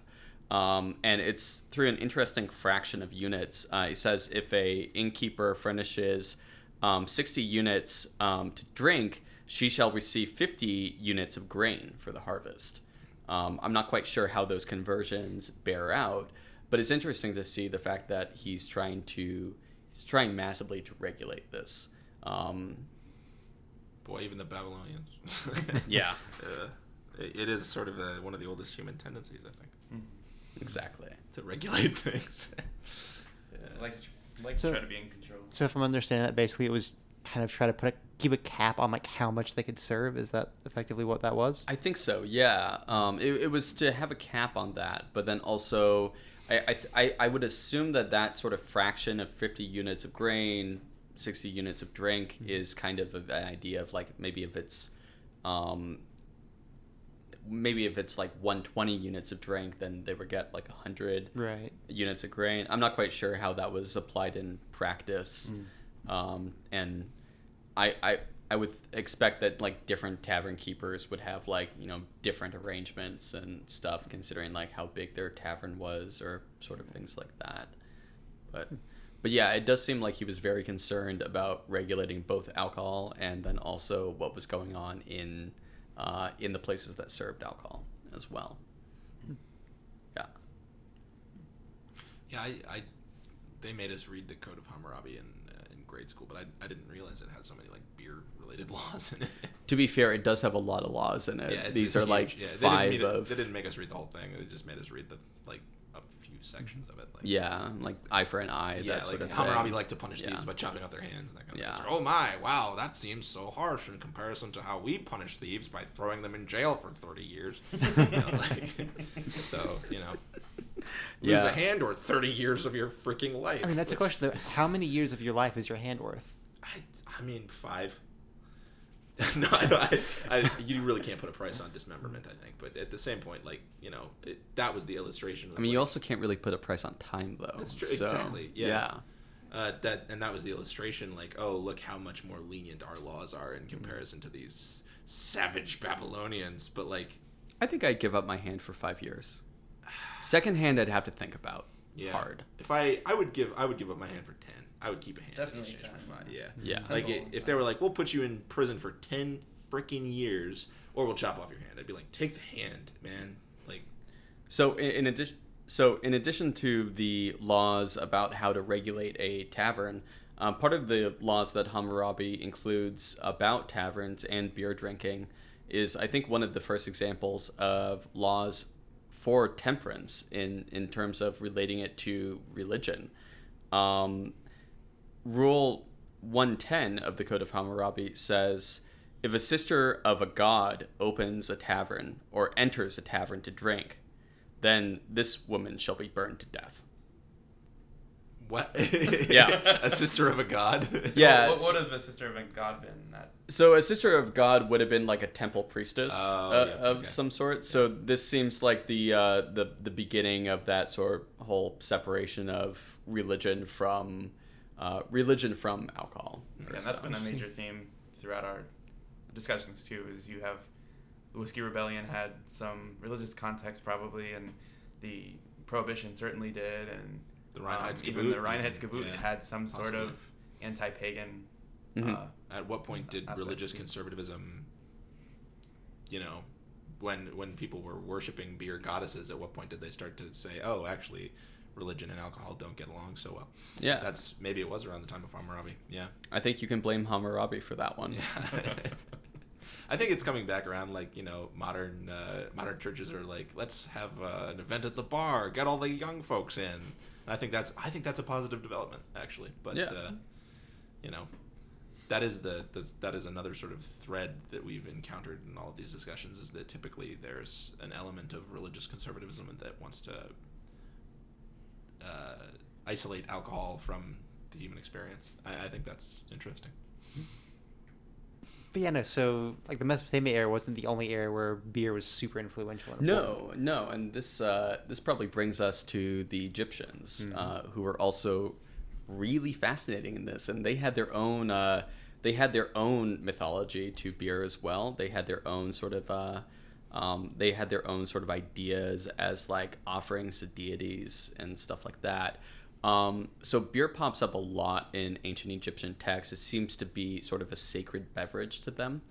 Um, and it's through an interesting fraction of units. Uh, says if a innkeeper furnishes um, 60 units um, to drink, she shall receive 50 units of grain for the harvest. Um, I'm not quite sure how those conversions bear out, but it's interesting to see the fact that he's trying to he's trying massively to regulate this. Um, boy even the babylonians Yeah. uh, it it is sort of a, one of the oldest human tendencies i think exactly. to regulate things I like to, like So- to try to be in control. So if I'm understanding that, basically it was kind of try to put a, keep a cap on like how much they could serve. Is that effectively what that was? I think so. Yeah. Um, it, it was to have a cap on that, but then also, I, I, I, would assume that that sort of fraction of 50 units of grain, 60 units of drink Mhm. is kind of an idea of like maybe if it's, um, maybe if it's like 120 units of drink, then they would get like 100 Right. units of grain. I'm not quite sure how that was applied in practice. Mm. Um, and I, I, I would expect that like different tavern keepers would have like you know different arrangements and stuff considering like how big their tavern was or sort of things like that. But but yeah, it does seem like he was very concerned about regulating both alcohol and then also what was going on in uh, in the places that served alcohol as well. Yeah. Yeah, I, I they made us read the Code of Hammurabi in grade school, but I, I didn't realize it had so many like beer related laws in it. To be fair, it does have a lot of laws in it. yeah, These are huge. like yeah, five didn't, mean it- of they didn't make us read the whole thing. They just made us read the like a few sections of it. Like, yeah, like eye for an eye, yeah, that sort like of Hammurabi liked to punish Yeah. thieves by chopping off their hands and that kind of Yeah. thing. Like, oh my, wow, that seems so harsh in comparison to how we punish thieves by throwing them in jail for thirty years. You know, like, so you know, lose Yeah. a hand or thirty years of your freaking life. I mean, that's a question though. How many years of your life is your hand worth? I, I mean, five. no, I, I, I, you really can't put a price on dismemberment. I think, but at the same point, like you know, it, that was the illustration. I was mean, you also can't really put a price on time though. That's true, so, exactly, yeah. yeah. uh, that and that was the illustration. Like, oh, look how much more lenient our laws are in comparison to these savage Babylonians. But like, I think I'd give up my hand for five years. Second hand, I'd have to think about yeah, hard. If I, I would give, I would give up my hand for ten. I would keep a hand in Definitely exchange 10. for five. Yeah, Yeah. Like Ten's a it, if they time. were like, we'll put you in prison for ten freaking years, or we'll chop off your hand. I'd be like, take the hand, man. Like, So in, in addition, so in addition to the laws about how to regulate a tavern, um, part of the laws that Hammurabi includes about taverns and beer drinking is, I think, one of the first examples of laws for temperance in in terms of relating it to religion. Um, Rule 110 of the Code of Hammurabi says if a sister of a god opens a tavern or enters a tavern to drink, then this woman shall be burned to death. what? Yeah. a sister of a god. Yeah. What, what would have a sister of a god been? That So a sister of God would have been like a temple priestess Oh, uh, yeah, of okay. some sort. So this seems like the uh, the the beginning of that sort of whole separation of religion from uh, religion from alcohol. Yeah, and that's so. been a major theme throughout our discussions too. Is you have the whiskey rebellion had some religious context probably, and the prohibition certainly did, and The Reinheitsgebot, um, even the Reinheitsgebot yeah, had some sort possibly. of anti-pagan. Mhm. Uh, At what point did aspects religious too. conservatism, you know, when when people were worshiping beer goddesses, at what point did they start to say, "Oh, actually, religion and alcohol don't get along so well"? Yeah, That's maybe it was around the time of Hammurabi. Yeah. I think you can blame Hammurabi for that one. Yeah. I think it's coming back around. Like you know, modern uh, modern churches are like, let's have uh, an event at the bar, get all the young folks in. And I think that's I think that's a positive development actually. But Yeah. uh, you know, that is the, the that is another sort of thread that we've encountered in all of these discussions is that typically there's an element of religious conservatism that wants to uh, isolate alcohol from the human experience. I, I think that's interesting. But yeah, no. So like the Mesopotamia era wasn't the only era where beer was super influential. And No, no, and this uh, this probably brings us to the Egyptians, Mhm. uh, who were also really fascinating in this, and they had their own uh, they had their own mythology to beer as well. They had their own sort of uh, um, they had their own sort of ideas as like offerings to deities and stuff like that. Um, so beer pops up a lot in ancient Egyptian texts. It seems to be sort of a sacred beverage to them.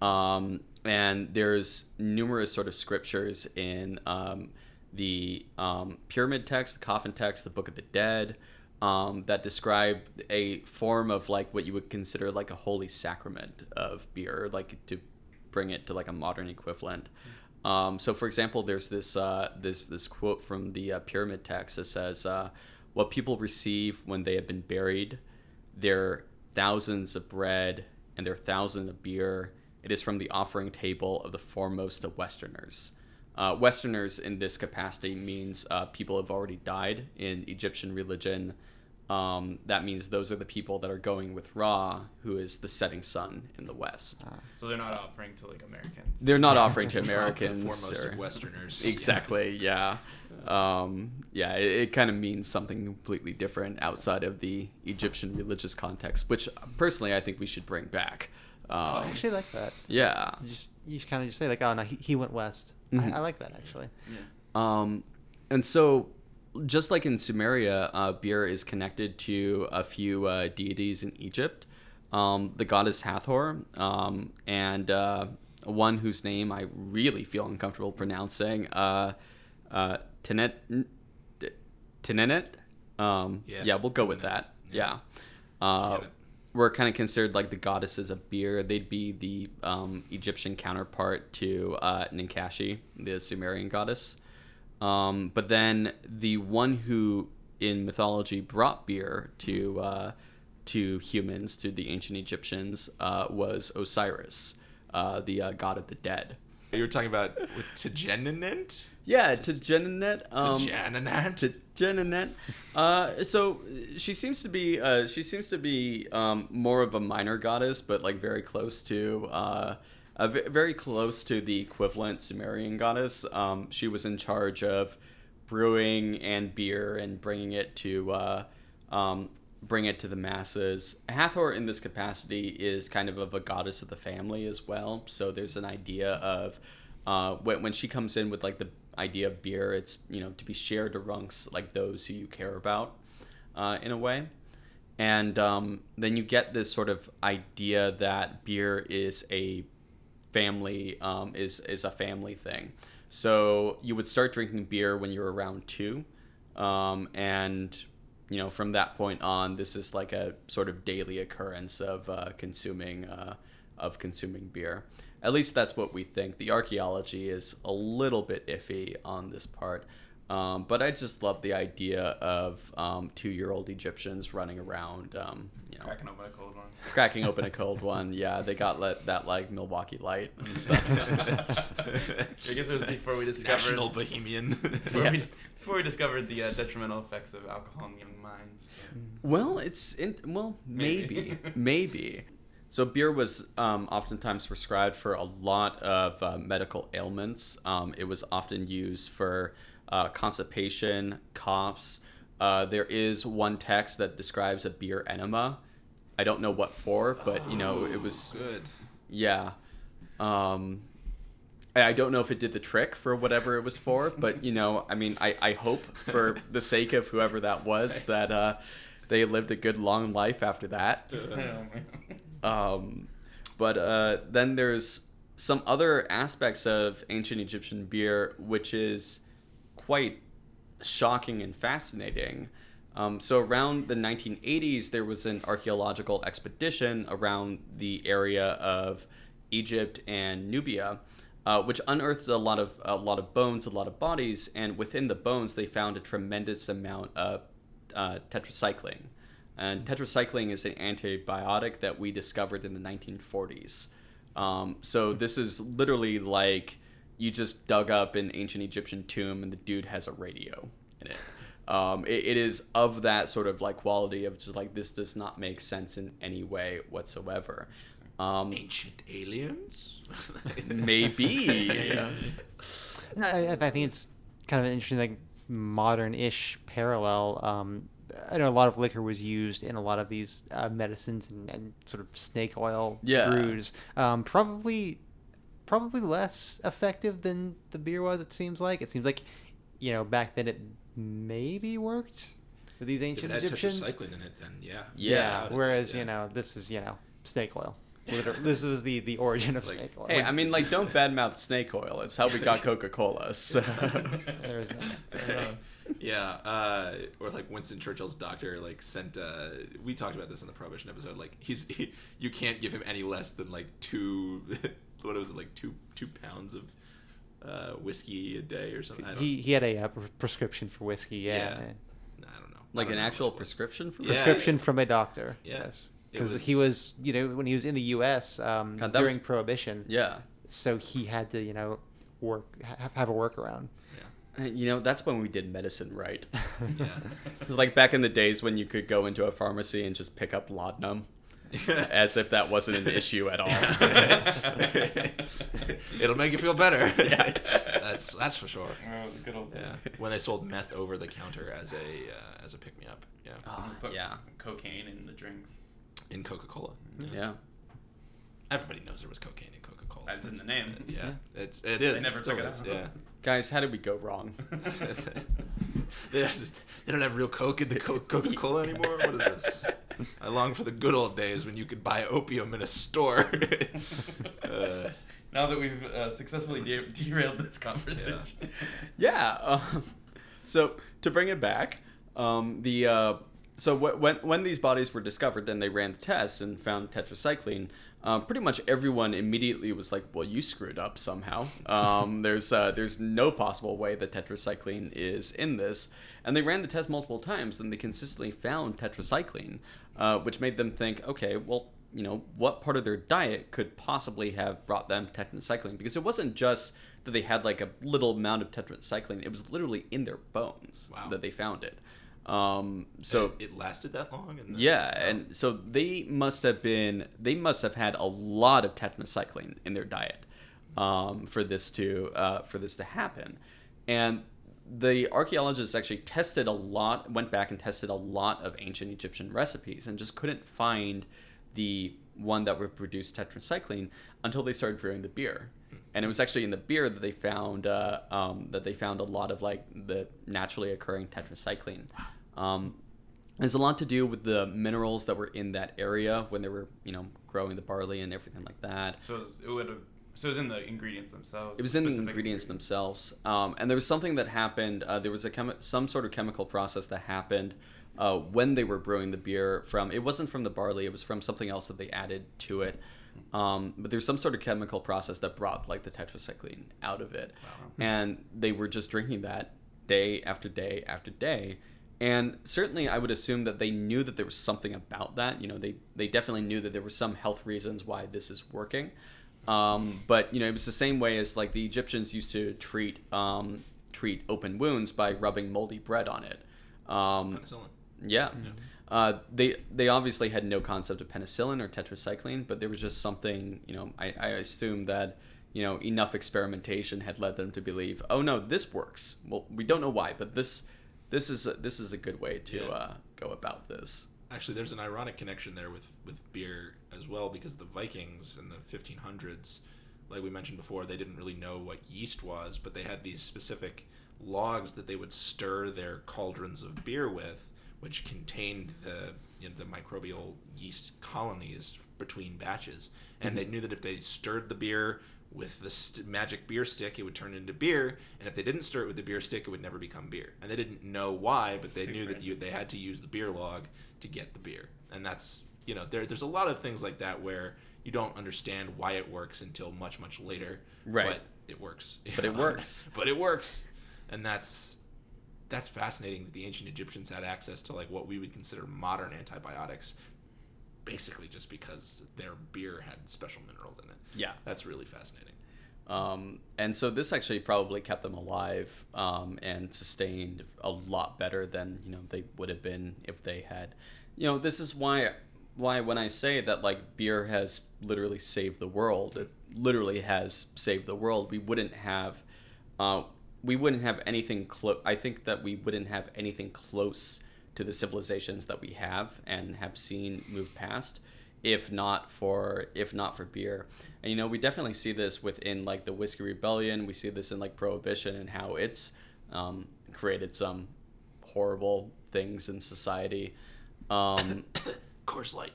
Um, and there's numerous sort of scriptures in um, the um, pyramid text, the coffin text, the Book of the Dead, um, that describe a form of like what you would consider like a holy sacrament of beer, like to bring it to like a modern equivalent. Um, so, for example, there's this uh, this this quote from the uh, pyramid text that says, uh, "What people receive when they have been buried, their thousands of bread and their thousands of beer. It is from the offering table of the foremost of Westerners." Uh, Westerners in this capacity means uh, people have already died in Egyptian religion. Um, that means those are the people that are going with Ra, who is the setting sun in the West. Ah. So they're not offering to like Americans. They're not offering to Trump, the Americans. foremost or- of Westerners. Exactly. Yeah. Um, yeah. It, it kind of means something completely different outside of the Egyptian religious context, which personally I think we should bring back. Um, I actually like that. yeah. It's Just you just kind of just say like, oh no, he, he went west. Mhm. I, I like that actually. Yeah. Um, and so, just like in Sumeria, uh, beer is connected to a few uh, deities in Egypt. Um, the goddess Hathor, um, and uh, one whose name I really feel uncomfortable pronouncing, uh, uh, Tenet, Tenenet. Um, Yeah. yeah. we'll go with that. Yeah. Yeah. Uh, Get it. Were kind of considered like the goddesses of beer. They'd be the um, Egyptian counterpart to uh, Ninkashi, the Sumerian goddess. Um, but then the one who in mythology brought beer to uh, to humans, to the ancient Egyptians, uh, was Osiris, uh, the uh, god of the dead. You were talking about with Yeah, to Jenanet. Um, Tejeninent? and Jenanet. Uh, so she seems to be uh, she seems to be um, more of a minor goddess, but like very close to uh, very close to the equivalent Sumerian goddess. Um, she was in charge of brewing and beer and bringing it to uh, um, bring it to the masses. Hathor in this capacity is kind of of a goddess of the family as well. So there's an idea of uh, when when she comes in with like the idea of beer, it's you know to be shared amongst like those who you care about, uh, in a way. And um, then you get this sort of idea that beer is a family um, is is a family thing. So you would start drinking beer when you're around two, um, and you know from that point on, this is like a sort of daily occurrence of uh, consuming uh, of consuming beer. At least that's what we think. The archaeology is a little bit iffy on this part. Um, but I just love the idea of um, two-year-old Egyptians running around, um, you know, Cracking open a cold one. cracking open a cold one. Yeah, they got let, that like Milwaukee Light and stuff. I guess it was before we discovered National Bohemian. before, Yeah. we, before we discovered the uh, detrimental effects of alcohol in young minds. well, it's in, well maybe Maybe. maybe. So beer was um, oftentimes prescribed for a lot of uh, medical ailments. Um, it was often used for uh, constipation, coughs. Uh, there is one text that describes a beer enema. I don't know what for, but you know it was good. Yeah. Um, I I don't know if it did the trick for whatever it was for, but you know, I mean, I, I hope for the sake of whoever that was that uh, they lived a good long life after that. Um, but uh, then there's some other aspects of ancient Egyptian beer, which is quite shocking and fascinating. Um, so around the 1980s, there was an archaeological expedition around the area of Egypt and Nubia, uh, which unearthed a lot of a lot of bones, a lot of bodies, and within the bones, they found a tremendous amount of uh, tetracycline. And tetracycline is an antibiotic that we discovered in the 1940s. Um, so this is literally like you just dug up an ancient Egyptian tomb and the dude has a radio in it. Um, it, it is of that sort of like quality of just like this does not make sense in any way whatsoever. Um, Ancient aliens? maybe. No, I, I think it's kind of an interesting, like modern-ish parallel. Um, I know a lot of liquor was used in a lot of these uh, medicines and, and sort of snake oil Yeah. brews. Um, probably, probably less effective than the beer was. It seems like it seems like, you know, back then it maybe worked with these ancient it Egyptians. tetracycline in it, then yeah. Yeah. It, Whereas yeah. you know this is you know snake oil. Liter- this was the the origin of Like- snake oil. Hey, I mean, like, don't badmouth snake oil. It's how we got Coca Cola. So. There's that. yeah, uh, or like Winston Churchill's doctor like sent. Uh, we talked about this in the prohibition episode. Like he's he, you can't give him any less than like two. what was it like two two pounds of uh, whiskey a day or something? He he had a uh, pre- prescription for whiskey. Yeah. Yeah. yeah. I don't know. Like don't an know actual much it prescription for Yeah. Prescription from a doctor. Yeah. Yes. Because was- he was, you know, when he was in the U.S. Um, God, during was- Prohibition. Yeah. So he had to, you know, work ha- have a workaround. Yeah. Uh, You know, that's when we did medicine right. Yeah. It was like back in the days when you could go into a pharmacy and just pick up laudanum, as if that wasn't an issue at all. It'll make you feel better. Yeah. that's that's for sure. Oh, the good old days. Yeah, when they sold meth over the counter as a uh, as a pick me up. Yeah, Ah, Put yeah, cocaine in the drinks. in Coca Cola. yeah. everybody knows there was cocaine in Coca Cola. In the name. Yeah, it's it is. They never it took it is, out. Yeah. Guys, how did we go wrong? they, don't have real Coke in the Coca Cola anymore. What is this? I long for the good old days when you could buy opium in a store. uh, now that we've uh, successfully de- derailed this conversation. yeah. Um, so to bring it back, um, the uh, so wh- when when these bodies were discovered then they ran the tests and found tetracycline, um, pretty much everyone immediately was like, "Well, you screwed up somehow. Um, there's uh, there's no possible way that tetracycline is in this." And they ran the test multiple times, and they consistently found tetracycline, uh, which made them think, "Okay, well." You know what part of their diet could possibly have brought them tetracycline? Because it wasn't just that they had like a little amount of tetracycline; it was literally in their bones Wow. that they found it. Um, so it, it lasted that long. And then- yeah, and so they must have been they must have had a lot of tetracycline in their diet um, for this to uh, for this to happen, and the archaeologists actually tested a lot, went back and tested a lot of ancient Egyptian recipes, and just couldn't find the one that would produce tetracycline until they started brewing the beer. And it was actually in the beer that they found uh, um, that they found a lot of like the naturally occurring tetracycline. Um, there's a lot to do with the minerals that were in that area when they were, you know, growing the barley and everything like that. So it, was, it would have. So it was in the ingredients themselves. It was in the specific ingredients themselves, um, and there was something that happened. Uh, there was a chemi- some sort of chemical process that happened uh, when they were brewing the beer. From it wasn't from the barley; it was from something else that they added to it. Um, but there's some sort of chemical process that brought like the tetracycline out of it, Wow. and they were just drinking that day after day after day. And certainly, I would assume that they knew that there was something about that. You know, they they definitely knew that there were some health reasons why this is working. Um, but you know, it was the same way as like the Egyptians used to treat um, treat open wounds by rubbing moldy bread on it. Um, Penicillin. yeah. Uh, they they obviously had no concept of penicillin or tetracycline, but there was just something. You know, I, I assume that you know enough experimentation had led them to believe, oh no, this works. Well, we don't know why, but this this is a, this is a good way to Yeah. uh, go about this. Actually, there's an ironic connection there with, with beer as well because the Vikings in the 1500s, like we mentioned before, they didn't really know what yeast was, but they had these specific logs that they would stir their cauldrons of beer with, which contained the you know, the microbial yeast colonies between batches, and they knew that if they stirred the beer with the st- magic beer stick, it would turn into beer, and if they didn't stir it with the beer stick, it would never become beer. And they didn't know why, but they knew that you, they had to use the beer log to get the beer, and that's you know there, there's a lot of things like that where you don't understand why it works until much much later, Right. But it works. But it works. but it works, and that's that's fascinating that the ancient Egyptians had access to like what we would consider modern antibiotics, basically just because their beer had special minerals in it. Yeah. That's really fascinating. Um, and so this actually probably kept them alive um, and sustained a lot better than you know they would have been if they had. You know, this is why why when I say that like beer has literally saved the world, it literally has saved the world. We wouldn't have. Uh, we wouldn't have anything close. I think that we wouldn't have anything close to the civilizations that we have and have seen move past if not for if not for beer. And you know we definitely see this within like the whiskey rebellion. We see this in like prohibition and how it's um, created some horrible things in society. Um, Coors Light.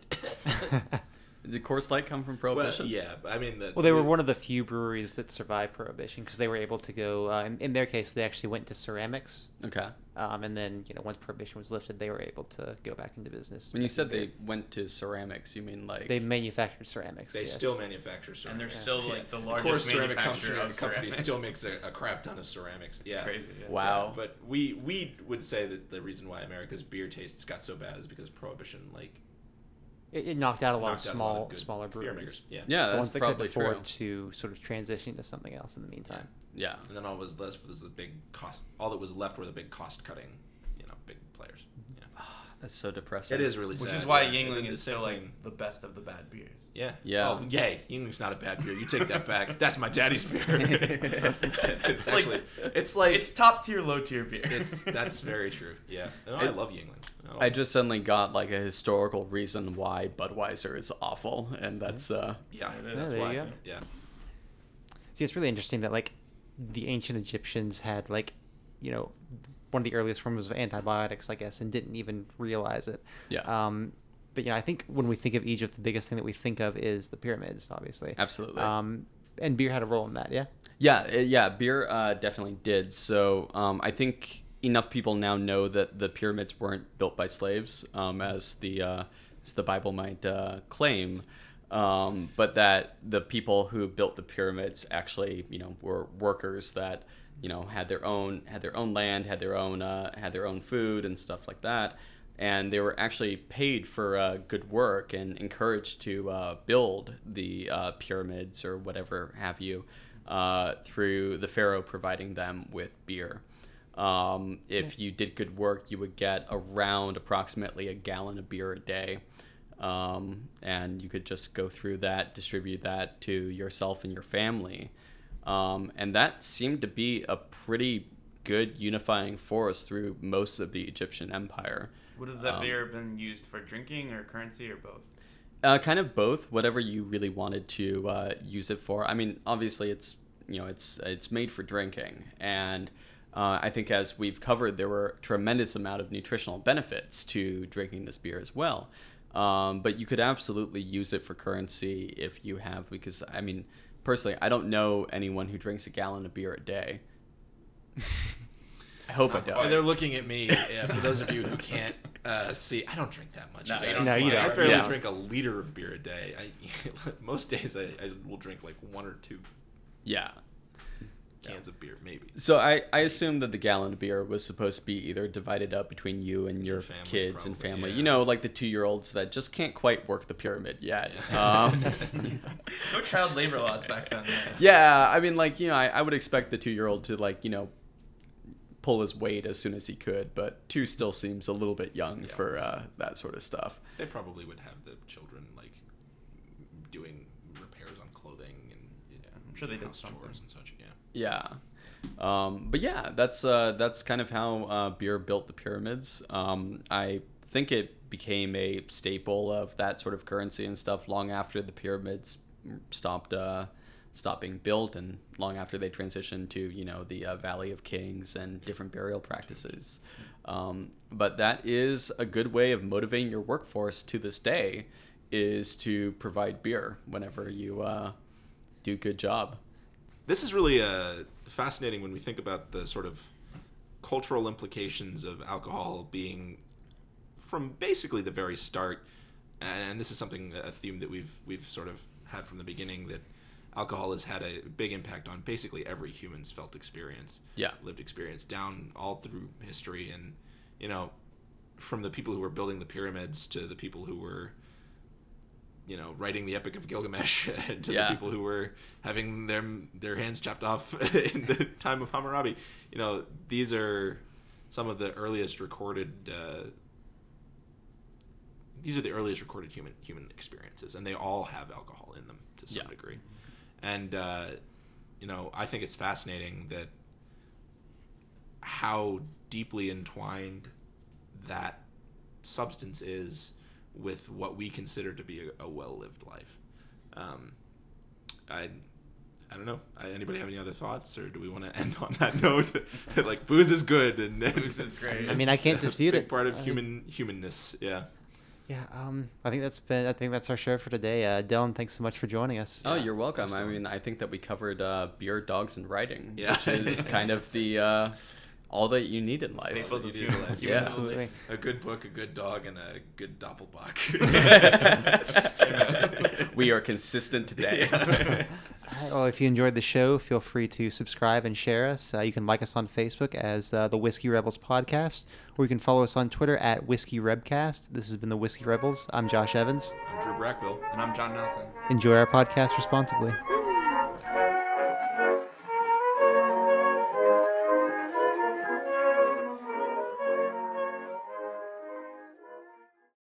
did Coors Light come from well, prohibition? yeah, I mean, the, Well, they were one of the few breweries that survived Prohibition because they were able to go. Uh, in, in their case, they actually went to ceramics, okay um, and then you know once Prohibition was lifted, they were able to go back into business. when you said beer. they went to ceramics you mean like they manufactured ceramics, They yes. still manufacture ceramics. And they're still, like, the Of largest course, ceramic manufacturer company, of company ceramics. still makes a, a crap ton of ceramics. It's yeah, crazy. Yeah. Wow. But we we would say that the reason why America's beer tastes got so bad is because prohibition like It, it knocked out a lot of out small, good smaller beer breweries. makers. Yeah. yeah the that's ones that could probably afford true to sort of transition to something else in the meantime. Yeah. and then all was left was the big cost. All that was left were the big cost cutting, you know, big players. Yeah. That's so depressing. It is really sad. Which is why yeah. Yuengling is same still like the best of the bad beers. Yeah. Yeah. Oh, yay! Yuengling's not a bad beer. You take that back. That's my daddy's beer. it's like- actually, it's like It's top tier, low tier beer. it's that's very true. Yeah. No, I love Yuengling. Oh, I just suddenly got like a historical reason why Budweiser is awful, and that's uh, yeah. There it is. That's why. go. Yeah. See, it's really interesting that like the ancient Egyptians had like, you know, one of the earliest forms of antibiotics, I guess, and didn't even realize it. Yeah. Um, but you know, I think when we think of Egypt, the biggest thing that we think of is the pyramids, obviously. Absolutely. Um, and beer had a role in that, yeah. Yeah, uh, yeah, beer uh, definitely did. So um, I think enough people now know that the pyramids weren't built by slaves, um, as the uh, as the Bible might uh, claim, um, but that the people who built the pyramids actually, you know, were workers that you know had their own had their own land, had their own uh, had their own food and stuff like that. And they were actually paid for uh, good work and encouraged to uh, build the uh, pyramids or whatever have you uh, through the pharaoh providing them with beer. Um, if you did good work, you would get around approximately a gallon of beer a day. Um, and you could just go through that, distribute that to yourself and your family. Um, and that seemed to be a pretty good unifying force through most of the Egyptian empire. Would have that Um, beer been used for drinking or currency or both? Uh, kind of both, whatever you really wanted to uh, use it for. I mean, obviously, it's you know, it's it's made for drinking, and uh, I think as we've covered, there were tremendous amount of nutritional benefits to drinking this beer as well. Um, but you could absolutely use it for currency if you have, because I mean, personally, I don't know anyone who drinks a gallon of beer a day. I hope I don't. Oh, they're looking at me. Yeah, for those of you who can't uh, see, I don't drink that much. No, you don't No, you I don't. barely Yeah. drink a liter of beer a day. I most days I, I will drink like one or two yeah. Cans of beer, maybe. So I, I assume that the gallon of beer was supposed to be either divided up between you and your Family, kids and family. yeah. You know, like the two year olds that just can't quite work the pyramid yet. Yeah. Um, no child labor laws back then. yeah, I mean, like you know, I, I would expect the two year old to like you know pull his weight as soon as he could, but two still seems a little bit young Yeah. for uh, that sort of stuff. They probably would have the children like doing repairs on clothing and Yeah, I'm sure they did house something. chores and such. Yeah. Um, but yeah, that's uh, that's kind of how uh, beer built the pyramids. Um, I think it became a staple of that sort of currency and stuff long after the pyramids stopped uh, stopped being built and long after they transitioned to you know the uh, Valley of Kings and different burial practices. Um, but that is a good way of motivating your workforce to this day is to provide beer whenever you uh, do good job. This is really uh, fascinating when we think about the sort of cultural implications of alcohol being from basically the very start. And this is something a theme that we've we've sort of had from the beginning that alcohol has had a big impact on basically every human's felt experience, Yeah. lived experience down all through history, and you know, from the people who were building the pyramids to the people who were you know, writing the Epic of Gilgamesh to Yeah. the people who were having their their hands chopped off in the time of Hammurabi. You know, these are some of the earliest recorded. Uh, these are the earliest recorded human human experiences, and they all have alcohol in them to some Yeah. degree. And uh, you know, I think it's fascinating that how deeply entwined that substance is with what we consider to be a, a well-lived life. Um, I, I don't know. I, anybody have any other thoughts, or do we want to end on that note? like booze is good, and, and Booze is great. I mean, I can't a dispute big it. Part of I- human humanness. Yeah. Yeah, um, I think that's been. I think that's our show for today. Uh, Dylan, thanks so much for joining us. Oh, Yeah, you're welcome. thanks, I mean, I think that we covered uh, beer, dogs, and writing, Yeah. which is kind of the uh, all that you need in life. Staples of human, like- human Yeah. Absolutely. A good book, a good dog, and a good doppelbock. we are consistent today. Yeah. All right, well, if you enjoyed the show, feel free to subscribe and share us. Uh, you can like us on Facebook as uh, the Whiskey Rebels Podcast, or you can follow us on Twitter at Whiskey Rebcast. This has been the Whiskey Rebels. I'm Josh Evans. I'm Drew Brackville. And I'm John Nelson. Enjoy our podcast responsibly.